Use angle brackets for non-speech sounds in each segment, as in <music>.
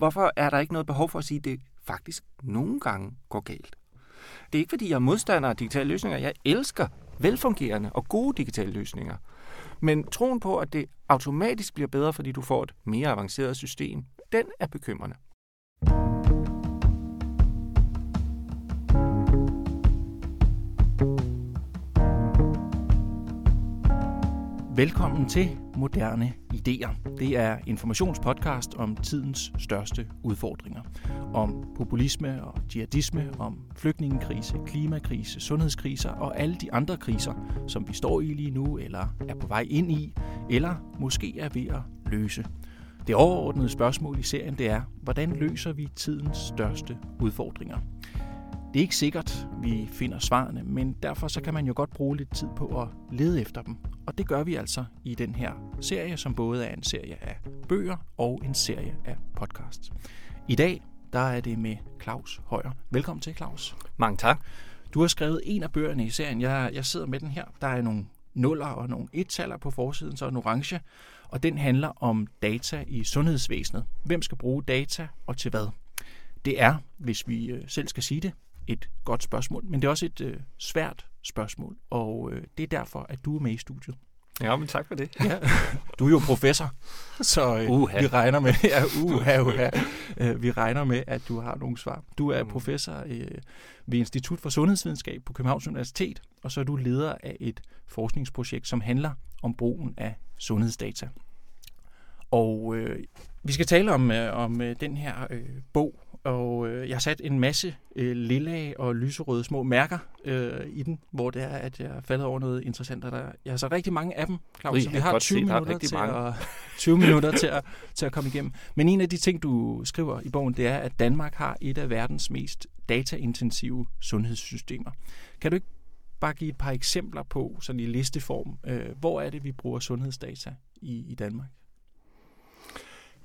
Hvorfor er der ikke noget behov for at sige, at det faktisk nogle gange går galt? Det er ikke, fordi jeg er modstander af digitale løsninger. Jeg elsker velfungerende og gode digitale løsninger. Men troen på, at det automatisk bliver bedre, fordi du får et mere avanceret system, den er bekymrende. Velkommen til Moderne Ideer. Det er informationspodcast om tidens største udfordringer. Om populisme og jihadisme, om flygtningekrise, klimakrise, sundhedskriser og alle de andre kriser, som vi står i lige nu, eller er på vej ind i, eller måske er ved at løse. Det overordnede spørgsmål i serien det er, hvordan løser vi tidens største udfordringer? Det er ikke sikkert, vi finder svarene, men derfor så kan man jo godt bruge lidt tid på at lede efter dem. Og det gør vi altså i den her serie, som både er en serie af bøger og en serie af podcasts. I dag der er det med Claus Højer. Velkommen til, Claus. Mange tak. Du har skrevet en af bøgerne i serien. Jeg, jeg sidder med den her. Der er nogle nuller og nogle ettaller på forsiden, så en orange. Og den handler om data i sundhedsvæsenet. Hvem skal bruge data og til hvad? Det er, hvis vi øh, selv skal sige det, et godt spørgsmål, men det er også et øh, svært spørgsmål, og øh, det er derfor, at du er med i studiet. Ja, men tak for det. Ja. Du er jo professor, så øh, Uha. vi regner med, ja, uha, uha. Øh, vi regner med, at du har nogle svar. Du er Mm. professor øh, ved Institut for Sundhedsvidenskab på Københavns Universitet, og så er du leder af et forskningsprojekt, som handler om brugen af sundhedsdata. Og øh, vi skal tale om, øh, om øh, den her øh, bog, og øh, jeg har sat en masse øh, lilla og lyserøde små mærker øh, i den, hvor det er, at jeg faldet over noget interessant. Der, jeg har sat rigtig mange af dem, Claus, Ui, så vi har godt 20 se, der er minutter, til mange. at, <laughs> 20 minutter til, at, til at komme igennem. Men en af de ting, du skriver i bogen, det er, at Danmark har et af verdens mest dataintensive sundhedssystemer. Kan du ikke bare give et par eksempler på, sådan i listeform, øh, hvor er det, vi bruger sundhedsdata i, i Danmark?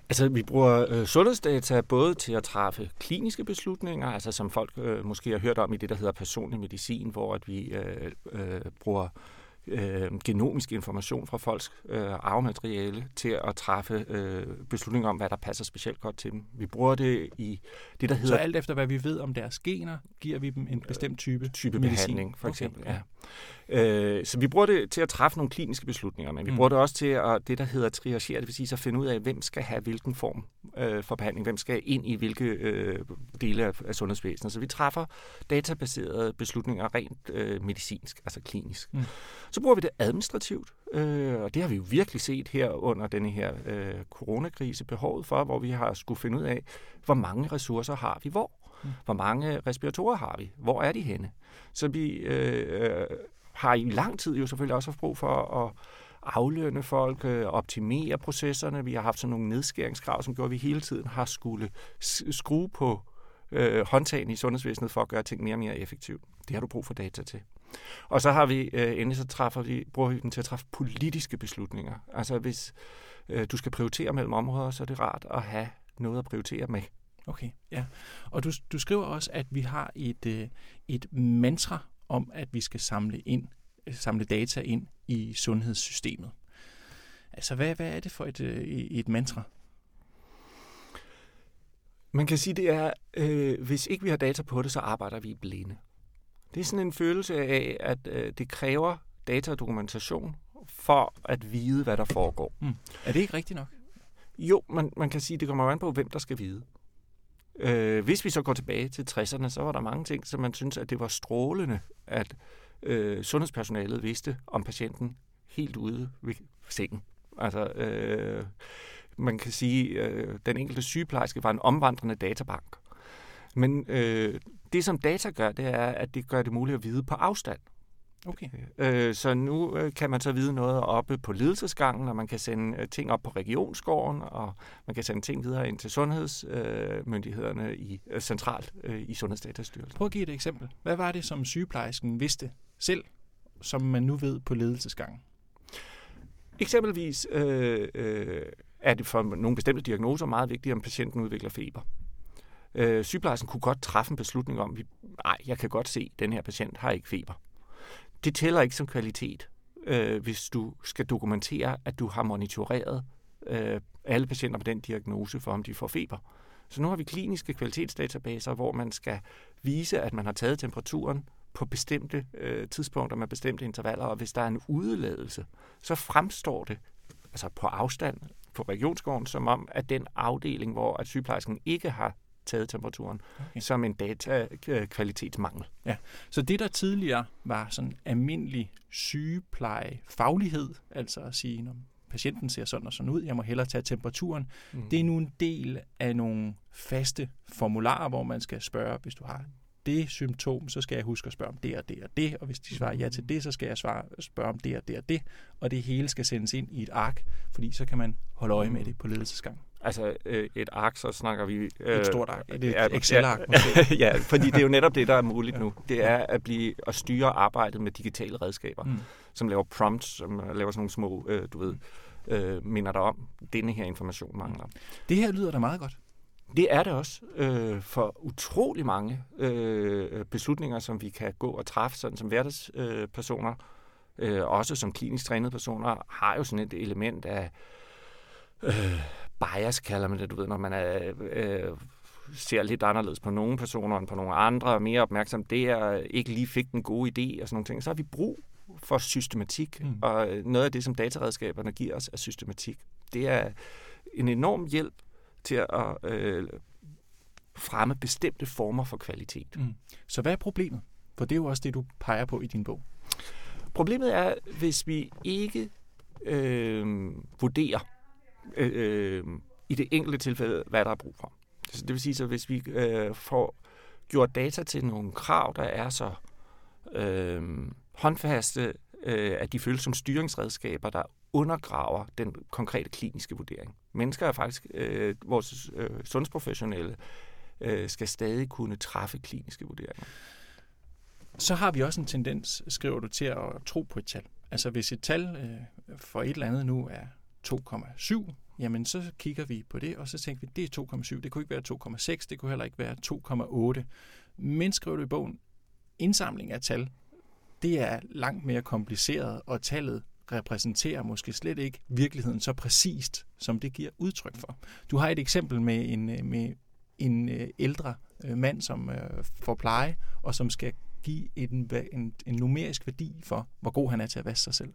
Altså, vi bruger øh, sundhedsdata både til at træffe kliniske beslutninger, altså som folk øh, måske har hørt om i det, der hedder personlig medicin, hvor at vi øh, øh, bruger øh, genomisk information fra folks øh, arvemateriale til at træffe øh, beslutninger om, hvad der passer specielt godt til dem. Vi bruger det i det, der Så hedder alt efter, hvad vi ved om deres gener, giver vi dem en bestemt type, type medicin. behandling, for Okay, eksempel. ja. ja. Øh, så vi bruger det til at træffe nogle kliniske beslutninger, men vi Mm. bruger det også til at, det, der hedder triagere, det vil sige så at finde ud af, hvem skal have hvilken form øh, for behandling, hvem skal ind i hvilke øh, dele af, af sundhedsvæsenet. Så vi træffer databaserede beslutninger rent øh, medicinsk, altså klinisk. Mm. Så bruger vi det administrativt, øh, og det har vi jo virkelig set her under denne her øh, coronakrise, behovet for, hvor vi har skulle finde ud af, hvor mange ressourcer har vi hvor. Mm. Hvor mange respiratorer har vi? Hvor er de henne? Så vi øh, har i lang tid jo selvfølgelig også haft brug for at aflønne folk, øh, optimere processerne. Vi har haft sådan nogle nedskæringskrav, som gjorde, at vi hele tiden har skulle skrue på øh, håndtagene i sundhedsvæsenet for at gøre ting mere og mere effektivt. Det har du brug for data til. Og så har vi øh, endelig så træffer vi, bruger vi den til at træffe politiske beslutninger. Altså hvis øh, du skal prioritere mellem områder, så er det rart at have noget at prioritere med. Okay, ja. Og du, du skriver også, at vi har et, øh, et mantra om, at vi skal samle ind, øh, samle data ind i sundhedssystemet. Altså, hvad, hvad er det for et, øh, et mantra? Man kan sige, det er, øh, hvis ikke vi har data på det, så arbejder vi blinde. Det er sådan en følelse af, at øh, det kræver data og dokumentation for at vide, hvad der foregår. Er det ikke rigtigt nok? Jo, man, man kan sige, det kommer an på, hvem der skal vide. Øh, hvis vi så går tilbage til 60'erne, så var der mange ting, som man synes, at det var strålende, at øh, sundhedspersonalet vidste om patienten helt ude ved sengen. Altså, øh, man kan sige, at øh, den enkelte sygeplejerske var en omvandrende databank. Men øh, det, som data gør, det er, at det gør det muligt at vide på afstand. Okay. Øh, så nu øh, kan man så vide noget oppe på ledelsesgangen, og man kan sende øh, ting op på regionsgården, og man kan sende ting videre ind til sundhedsmyndighederne øh, i, centralt i Sundhedsdatastyrelsen. Prøv at give et eksempel. Hvad var det, som sygeplejersken vidste selv, som man nu ved på ledelsesgangen? Eksempelvis øh, øh, er det for nogle bestemte diagnoser meget vigtigt, om patienten udvikler feber. Øh, sygeplejersken kunne godt træffe en beslutning om, nej, jeg kan godt se, at den her patient har ikke feber. Det tæller ikke som kvalitet, øh, hvis du skal dokumentere, at du har monitoreret øh, alle patienter med den diagnose for, om de får feber. Så nu har vi kliniske kvalitetsdatabaser, hvor man skal vise, at man har taget temperaturen på bestemte øh, tidspunkter med bestemte intervaller, og hvis der er en udeladelse, så fremstår det altså på afstand på regionsgården, som om, at den afdeling, hvor at sygeplejersken ikke har taget temperaturen, okay. som en datakvalitetsmangel. Ja, så det der tidligere var sådan almindelig sygeplejefaglighed, altså at sige, når patienten ser sådan og sådan ud, jeg må hellere tage temperaturen, mm. det er nu en del af nogle faste formularer, hvor man skal spørge, hvis du har det symptom, så skal jeg huske at spørge om det og det og det, og hvis de svarer ja til det, så skal jeg svare, spørge om det og det og det, og det hele skal sendes ind i et ark, fordi så kan man holde øje med det på ledelsesgang. Altså øh, et ark, så snakker vi... Øh, et stort ark, et, et Excel-ark måske. <laughs> ja, fordi det er jo netop det, der er muligt nu. Det er at blive at styre arbejdet med digitale redskaber, mm. som laver prompts, som laver sådan nogle små, øh, du ved, øh, minder dig om, denne her information mangler. Det her lyder da meget godt. Det er det også øh, for utrolig mange øh, beslutninger, som vi kan gå og træffe, sådan som hverdagspersoner, øh, også som klinisk trænede personer, har jo sådan et element af øh, bias, kalder man det, du ved, når man er, øh, ser lidt anderledes på nogle personer end på nogle andre, og mere opmærksom der, ikke lige fik den gode idé og sådan nogle ting, så har vi brug for systematik, mm. og noget af det, som dataredskaberne giver os, er systematik. Det er en enorm hjælp til at øh, fremme bestemte former for kvalitet. Mm. Så hvad er problemet? For det er jo også det, du peger på i din bog. Problemet er, hvis vi ikke øh, vurderer Øh, øh, i det enkelte tilfælde, hvad der er brug for. Så det vil sige, at hvis vi øh, får gjort data til nogle krav, der er så øh, håndfaste, øh, at de føles som styringsredskaber, der undergraver den konkrete kliniske vurdering. Mennesker er faktisk, øh, vores øh, sundhedsprofessionelle, øh, skal stadig kunne træffe kliniske vurderinger. Så har vi også en tendens, skriver du, til at tro på et tal. Altså hvis et tal øh, for et eller andet nu er 2,7, jamen så kigger vi på det, og så tænker vi, det er 2,7, det kunne ikke være 2,6, det kunne heller ikke være 2,8. Men skriver du i bogen, indsamling af tal, det er langt mere kompliceret, og tallet repræsenterer måske slet ikke virkeligheden så præcist, som det giver udtryk for. Du har et eksempel med en, med en øh, ældre øh, mand, som øh, får pleje, og som skal give en, en, en numerisk værdi for, hvor god han er til at vaske sig selv.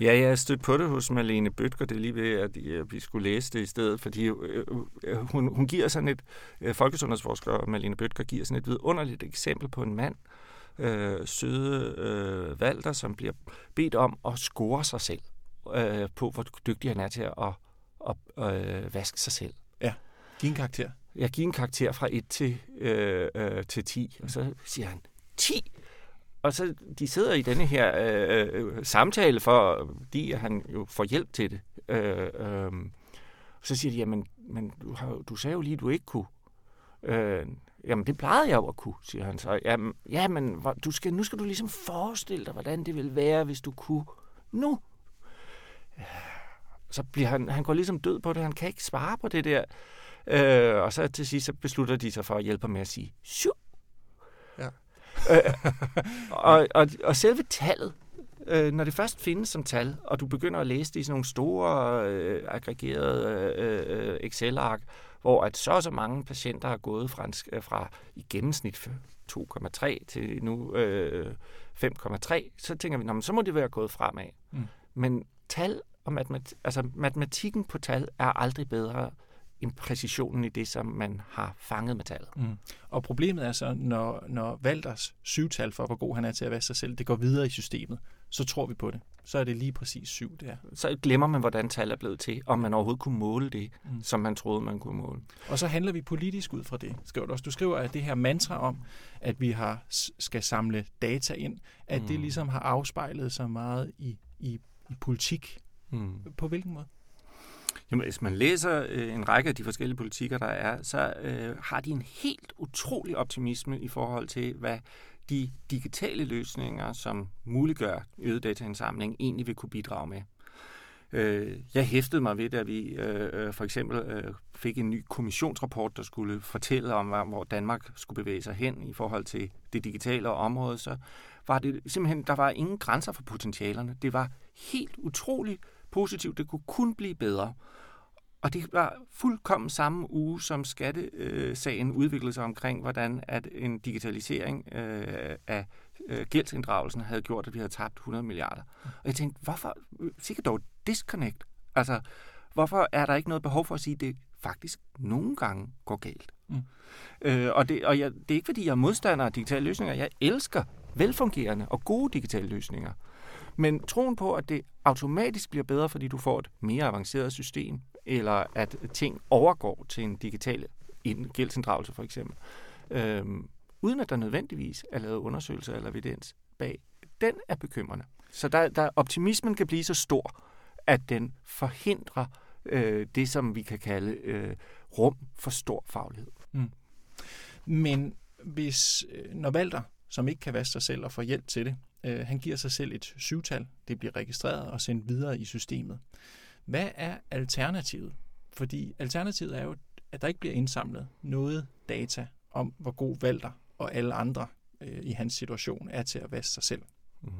Ja, jeg har stødt på det hos Malene Bøtger. Det er lige ved, at vi skulle læse det i stedet, fordi hun, hun giver sådan et, folkesundhedsforsker Malene Bøtger giver sådan et vidunderligt eksempel på en mand, øh, søde øh, Valter, som bliver bedt om at score sig selv øh, på, hvor dygtig han er til at, at, at øh, vaske sig selv. Ja, giv en karakter. Jeg giver en karakter fra 1 til, øh, øh, til 10, og så siger han, 10? Og så de sidder i denne her øh, øh, samtale, for, fordi han jo får hjælp til det. Øh, øh, så siger de, jamen, men du, har, du sagde jo lige, at du ikke kunne. Øh, Jamen, det plejede jeg jo at kunne, siger han så. Jamen, jamen du skal, nu skal du ligesom forestille dig, hvordan det ville være, hvis du kunne nu. Så bliver han, han går ligesom død på det, han kan ikke svare på det der. Øh, og så til sidst så beslutter de sig for at hjælpe med at sige, syv. Ja øh, <laughs> og, og, og selve tallet, øh, når det først findes som tal, og du begynder at læse det i sådan nogle store øh, aggregerede øh, øh, Excel-ark, hvor at så så mange patienter er gået fra, en, øh, fra i gennemsnit 2,3 til nu øh, 5,3, så tænker vi, Nå, men så må det være gået fremad. Mm. Men tal og matematik, altså matematikken på tal er aldrig bedre præcisionen i det, som man har fanget med tallet. Mm. Og problemet er så, når, når Valders syvtal for, hvor god han er til at være sig selv, det går videre i systemet, så tror vi på det. Så er det lige præcis syv, det er. Så glemmer man, hvordan tal er blevet til, om man overhovedet kunne måle det, mm. som man troede, man kunne måle. Og så handler vi politisk ud fra det, skriver du også. Du skriver, at det her mantra om, at vi har skal samle data ind, at mm. det ligesom har afspejlet sig meget i, i, i politik. Mm. På hvilken måde? Jamen, hvis man læser øh, en række af de forskellige politikker, der er, så øh, har de en helt utrolig optimisme i forhold til, hvad de digitale løsninger, som muliggør øget dataindsamling, egentlig vil kunne bidrage med. Øh, jeg hæftede mig ved, at vi øh, øh, for eksempel øh, fik en ny kommissionsrapport, der skulle fortælle om, hvor Danmark skulle bevæge sig hen i forhold til det digitale område, så var det simpelthen, der var ingen grænser for potentialerne. Det var helt utroligt positivt. Det kunne kun blive bedre. Og det var fuldkommen samme uge, som skattesagen udviklede sig omkring, hvordan at en digitalisering øh, af øh, gældsinddragelsen havde gjort, at vi havde tabt 100 milliarder. Og jeg tænkte, hvorfor? Sikkert dog disconnect. Altså, hvorfor er der ikke noget behov for at sige, at det faktisk nogle gange går galt? Mm. Øh, og det, og jeg, det er ikke, fordi jeg er modstander af digitale løsninger. Jeg elsker velfungerende og gode digitale løsninger. Men troen på, at det automatisk bliver bedre, fordi du får et mere avanceret system, eller at ting overgår til en digital gældsinddragelse for eksempel, øhm, uden at der nødvendigvis er lavet undersøgelser eller evidens bag, den er bekymrende. Så der, der optimismen kan blive så stor, at den forhindrer øh, det, som vi kan kalde øh, rum for stor faglighed. Mm. Men hvis, øh, når Valter, som ikke kan vaske sig selv og få hjælp til det, øh, han giver sig selv et syvtal, det bliver registreret og sendt videre i systemet. Hvad er alternativet? Fordi alternativet er jo, at der ikke bliver indsamlet noget data om, hvor god Valter og alle andre øh, i hans situation er til at vaske sig selv. Mm.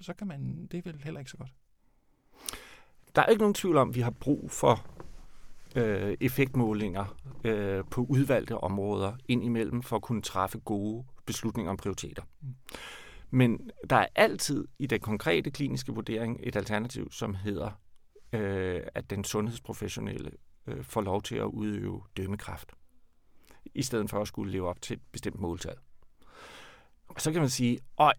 Så kan man, det er vel heller ikke så godt. Der er ikke nogen tvivl om, at vi har brug for øh, effektmålinger øh, på udvalgte områder indimellem for at kunne træffe gode beslutninger om prioriteter. Mm. Men der er altid i den konkrete kliniske vurdering et alternativ, som hedder, øh, at den sundhedsprofessionelle øh, får lov til at udøve dømmekraft, i stedet for at skulle leve op til et bestemt måltal. Og så kan man sige, øj,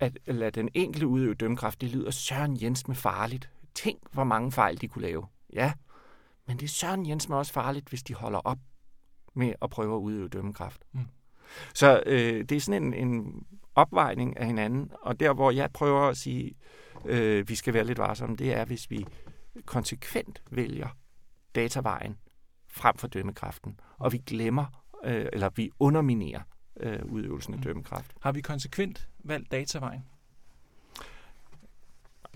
at lade den enkelte udøve dømmekraft, det lyder Søren Jens med farligt. Tænk, hvor mange fejl de kunne lave. Ja, men det er Søren Jens med også farligt, hvis de holder op med at prøve at udøve dømmekraft. Mm. Så øh, det er sådan en, en opvejning af hinanden, og der, hvor jeg prøver at sige, øh, vi skal være lidt varsomme, det er, hvis vi konsekvent vælger datavejen frem for dømmekraften, og vi glemmer, øh, eller vi underminerer øh, udøvelsen af mm. dømmekraft. Har vi konsekvent valgt datavejen?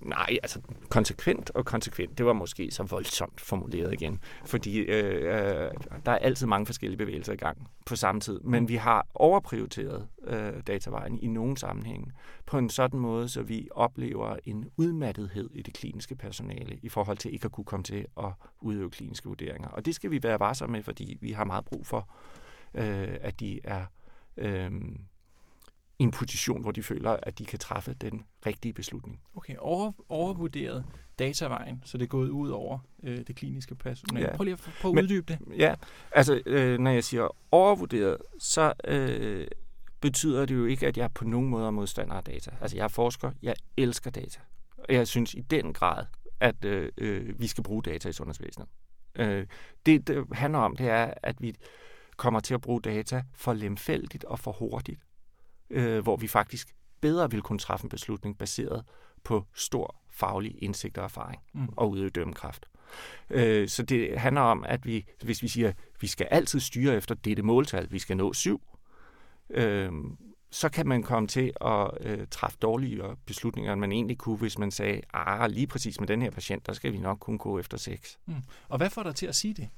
Nej, altså konsekvent og konsekvent, det var måske så voldsomt formuleret igen. Fordi øh, øh, der er altid mange forskellige bevægelser i gang på samme tid. Men vi har overprioriteret øh, datavejen i nogle sammenhænge på en sådan måde, så vi oplever en udmattethed i det kliniske personale i forhold til ikke at kunne komme til at udøve kliniske vurderinger. Og det skal vi være varsomme med, fordi vi har meget brug for, øh, at de er... Øh, i en position, hvor de føler, at de kan træffe den rigtige beslutning. Okay, over, overvurderet datavejen, så det er gået ud over øh, det kliniske personale. Ja. Prøv lige at, prøv at uddybe det. Ja, altså øh, når jeg siger overvurderet, så øh, betyder det jo ikke, at jeg på nogen måde er modstander af data. Altså jeg er forsker, jeg elsker data. Og jeg synes i den grad, at øh, øh, vi skal bruge data i sundhedsvæsenet. Øh, det, det handler om, det er, at vi kommer til at bruge data for lemfældigt og for hurtigt øh, hvor vi faktisk bedre vil kunne træffe en beslutning baseret på stor faglig indsigt og erfaring mm. og udøve dømmekraft. Øh, så det handler om, at vi, hvis vi siger, at vi skal altid styre efter dette måltal, vi skal nå syv, øh, så kan man komme til at øh, træffe dårligere beslutninger, end man egentlig kunne, hvis man sagde, ah, lige præcis med den her patient, der skal vi nok kunne gå efter seks. Mm. Og hvad får dig til at sige det?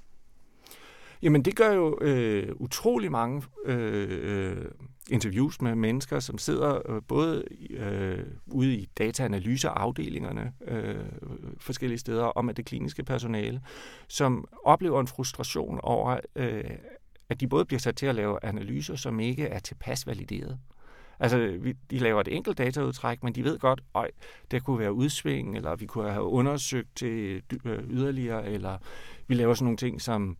Jamen det gør jo øh, utrolig mange øh, øh, interviews med mennesker, som sidder øh, både øh, ude i dataanalyseafdelingerne øh, forskellige steder om at det kliniske personale, som oplever en frustration over, øh, at de både bliver sat til at lave analyser, som ikke er tilpas valideret. Altså, vi, de laver et enkelt dataudtræk, men de ved godt, at det kunne være udsving, eller vi kunne have undersøgt til øh, yderligere, eller vi laver sådan nogle ting som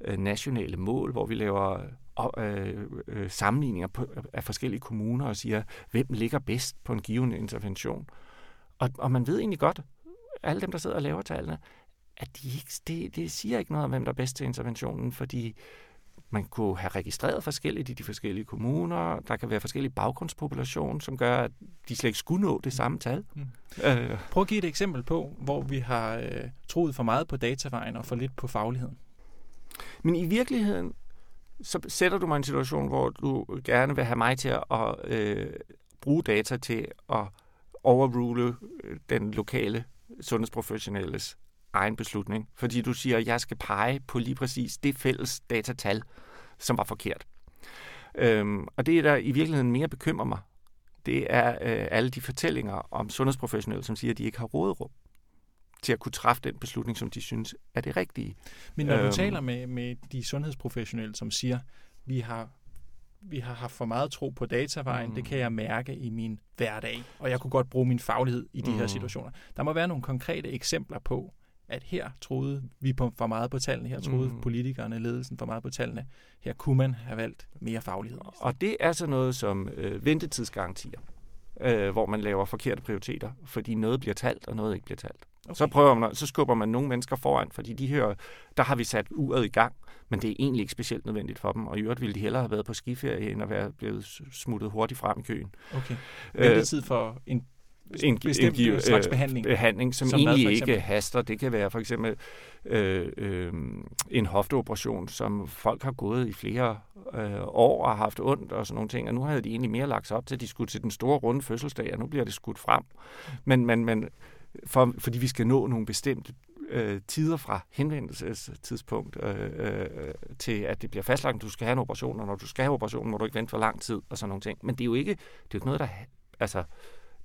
øh, nationale mål, hvor vi laver øh, øh, sammenligninger på, af forskellige kommuner og siger, hvem ligger bedst på en given intervention. Og, og man ved egentlig godt, alle dem, der sidder og laver tallene, at de ikke, det, det siger ikke noget om, hvem der er bedst til interventionen, fordi man kunne have registreret forskelligt i de forskellige kommuner. Der kan være forskellige baggrundspopulation, som gør, at de slet ikke skulle nå det samme tal. Mm. Øh. Prøv at give et eksempel på, hvor vi har øh, troet for meget på datavejen og for lidt på fagligheden. Men i virkeligheden, så sætter du mig i en situation, hvor du gerne vil have mig til at øh, bruge data til at overrule øh, den lokale sundhedsprofessionelles egen beslutning. Fordi du siger, at jeg skal pege på lige præcis det fælles datatal, som var forkert. Øhm, og det, der i virkeligheden mere bekymrer mig, det er øh, alle de fortællinger om sundhedsprofessionelle, som siger, at de ikke har råderum til at kunne træffe den beslutning, som de synes er det rigtige. Men når du øhm, taler med, med de sundhedsprofessionelle, som siger, vi har vi har haft for meget tro på datavejen, mm. det kan jeg mærke i min hverdag, og jeg kunne godt bruge min faglighed i de mm. her situationer. Der må være nogle konkrete eksempler på, at her troede vi på for meget på tallene, her troede mm. politikerne, ledelsen for meget på tallene. Her kunne man have valgt mere faglighed. Og det er så noget som øh, ventetidsgarantier, øh, hvor man laver forkerte prioriteter, fordi noget bliver talt, og noget ikke bliver talt. Okay. Så prøver man, så skubber man nogle mennesker foran, fordi de her, der har vi sat uret i gang, men det er egentlig ikke specielt nødvendigt for dem, og i øvrigt ville de hellere have været på skiferie, end at være blevet smuttet hurtigt frem i køen. Okay. Ventetid for en en, bestemt en, slags øh, behandling. behandling, som, som egentlig ikke haster. Det kan være for eksempel øh, øh, en hofteoperation, som folk har gået i flere øh, år og har haft ondt og sådan nogle ting, og nu havde de egentlig mere lagt sig op til, at de skulle til den store runde fødselsdag, og nu bliver det skudt frem. Men, men, men for, fordi vi skal nå nogle bestemte øh, tider fra henvendelsestidspunkt øh, øh, til, at det bliver fastlagt, at du skal have en operation, og når du skal have operationen, må du ikke vente for lang tid, og sådan nogle ting. Men det er jo ikke, det er jo ikke noget, der, altså,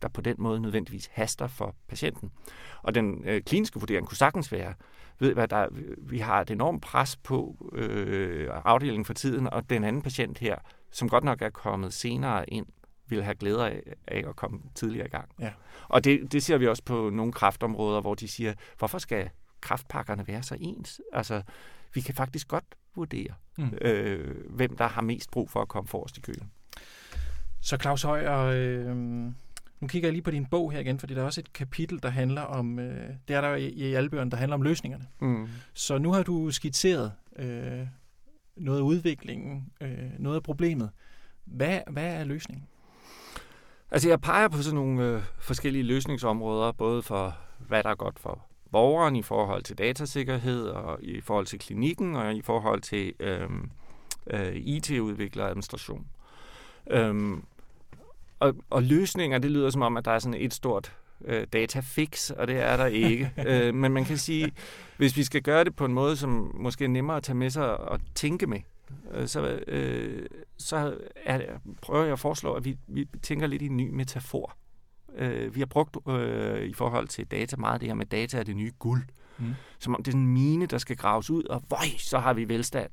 der på den måde nødvendigvis haster for patienten. Og den øh, kliniske vurdering kunne sagtens være, ved hvad der, vi har et enormt pres på øh, afdelingen for tiden, og den anden patient her, som godt nok er kommet senere ind, vil have glæde af, af at komme tidligere i gang. Ja. Og det, det ser vi også på nogle kraftområder, hvor de siger, hvorfor skal kraftpakkerne være så ens? Altså, vi kan faktisk godt vurdere, mm. øh, hvem der har mest brug for at komme forrest i køen. Så Claus Højer, øh, nu kigger jeg lige på din bog her igen, fordi der er også et kapitel, der handler om, øh, det er der i, i alle bøgerne, der handler om løsningerne. Mm. Så nu har du skitseret øh, noget af udviklingen, øh, noget af problemet. Hvad, hvad er løsningen? Altså jeg peger på sådan nogle øh, forskellige løsningsområder, både for hvad der er godt for borgeren i forhold til datasikkerhed, og i forhold til klinikken, og i forhold til øh, øh, IT-udvikler administration. Øhm, og, og løsninger, det lyder som om, at der er sådan et stort øh, datafix, og det er der ikke. <laughs> øh, men man kan sige, hvis vi skal gøre det på en måde, som måske er nemmere at tage med sig og tænke med, øh, så, øh, så er, prøver jeg at foreslå, at vi, vi tænker lidt i en ny metafor. Øh, vi har brugt øh, i forhold til data meget det her med data er det nye guld. Mm. Som om det er en mine, der skal graves ud, og vøj, så har vi velstand.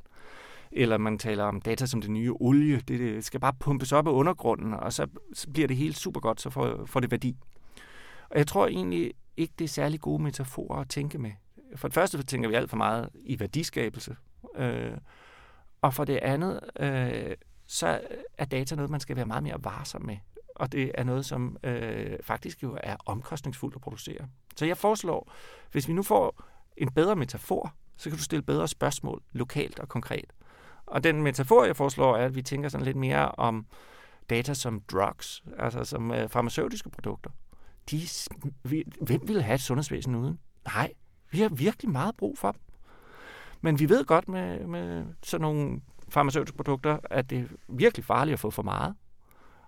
Eller man taler om data som det nye olie. Det skal bare pumpes op af undergrunden, og så, så bliver det helt super godt, så får, får det værdi. Og jeg tror egentlig ikke, det er særlig gode metaforer at tænke med. For det første tænker vi alt for meget i værdiskabelse. Øh, og for det andet, øh, så er data noget, man skal være meget mere varsom med. Og det er noget, som øh, faktisk jo er omkostningsfuldt at producere. Så jeg foreslår, hvis vi nu får en bedre metafor, så kan du stille bedre spørgsmål lokalt og konkret. Og den metafor, jeg foreslår, er, at vi tænker sådan lidt mere om data som drugs, altså som øh, farmaceutiske produkter. De, vi, hvem vil have et sundhedsvæsen uden? Nej, vi har virkelig meget brug for dem. Men vi ved godt med, med sådan nogle farmaceutiske produkter, at det er virkelig farligt at få for meget,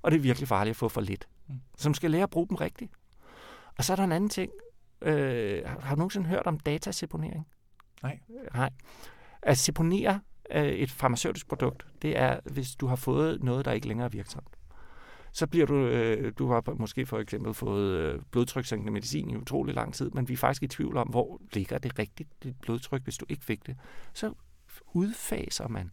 og det er virkelig farligt at få for lidt. Mm. Så man skal lære at bruge dem rigtigt. Og så er der en anden ting. Øh, har du nogensinde hørt om dataseponering? Nej. Nej. At seponere øh, et farmaceutisk produkt, det er, hvis du har fået noget, der ikke længere er virksomt. Så bliver du, øh, du har måske for eksempel fået øh, blodtrykssænkende medicin i utrolig lang tid, men vi er faktisk i tvivl om, hvor ligger det rigtigt, dit blodtryk, hvis du ikke fik det. Så udfaser man,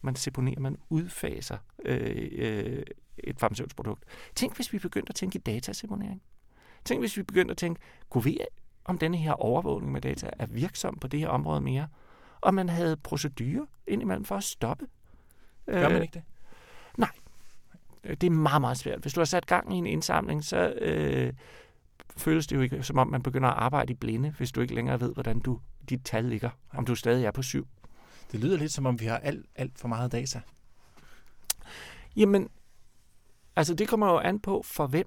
man seponerer, man udfaser øh, øh, et farmaceutisk produkt. Tænk, hvis vi begyndte at tænke i dataseponering. Tænk, hvis vi begyndte at tænke, kunne vi om denne her overvågning med data er virksom på det her område mere? og man havde procedurer indimellem for at stoppe. Gør man øh, ikke det? Nej. Det er meget, meget svært. Hvis du har sat gang i en indsamling, så øh, føles det jo ikke, som om man begynder at arbejde i blinde, hvis du ikke længere ved, hvordan du, dit tal ligger. Om du stadig er på syv. Det lyder lidt, som om vi har alt, alt for meget data. Jamen, altså det kommer jo an på, for hvem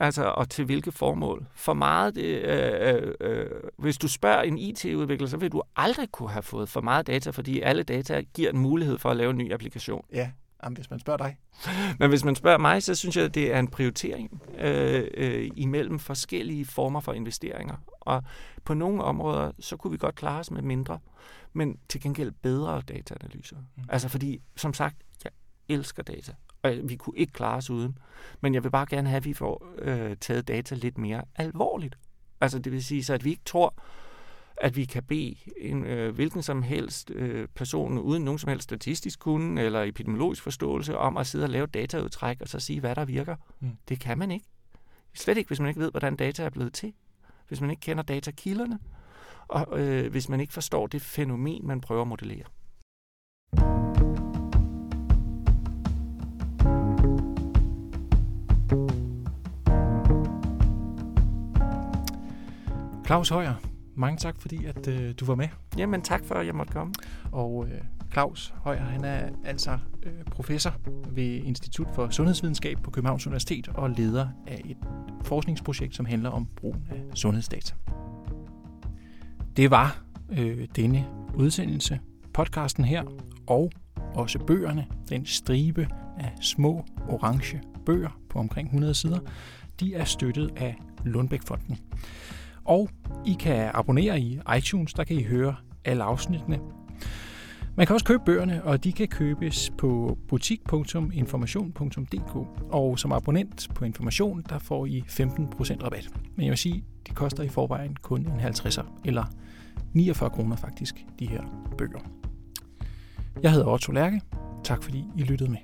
Altså, og til hvilke formål? For meget, det, øh, øh, øh, hvis du spørger en IT-udvikler, så vil du aldrig kunne have fået for meget data, fordi alle data giver en mulighed for at lave en ny applikation. Ja, jamen, hvis man spørger dig. Men hvis man spørger mig, så synes jeg, at det er en prioritering øh, øh, imellem forskellige former for investeringer. Og på nogle områder, så kunne vi godt klare os med mindre, men til gengæld bedre dataanalyser. Mm. Altså fordi, som sagt, jeg elsker data og vi kunne ikke klare os uden. Men jeg vil bare gerne have, at vi får øh, taget data lidt mere alvorligt. Altså det vil sige, så at vi ikke tror, at vi kan bede en øh, hvilken som helst øh, person uden nogen som helst statistisk kunde eller epidemiologisk forståelse om at sidde og lave dataudtræk og så sige, hvad der virker. Mm. Det kan man ikke. Slet ikke, hvis man ikke ved, hvordan data er blevet til. Hvis man ikke kender datakilderne. Og øh, hvis man ikke forstår det fænomen, man prøver at modellere. Claus Højer, mange tak, fordi at øh, du var med. Jamen tak for, at jeg måtte komme. Og øh, Claus Højer, han er altså øh, professor ved Institut for Sundhedsvidenskab på Københavns Universitet og leder af et forskningsprojekt, som handler om brugen af sundhedsdata. Det var øh, denne udsendelse, podcasten her, og også bøgerne, den stribe af små orange bøger på omkring 100 sider, de er støttet af Lundbækfonden. Og I kan abonnere i iTunes, der kan I høre alle afsnittene. Man kan også købe bøgerne, og de kan købes på butik.information.dk. Og som abonnent på Information, der får I 15% rabat. Men jeg vil sige, de koster i forvejen kun en 50'er, eller 49 kroner faktisk, de her bøger. Jeg hedder Otto Lærke. Tak fordi I lyttede med.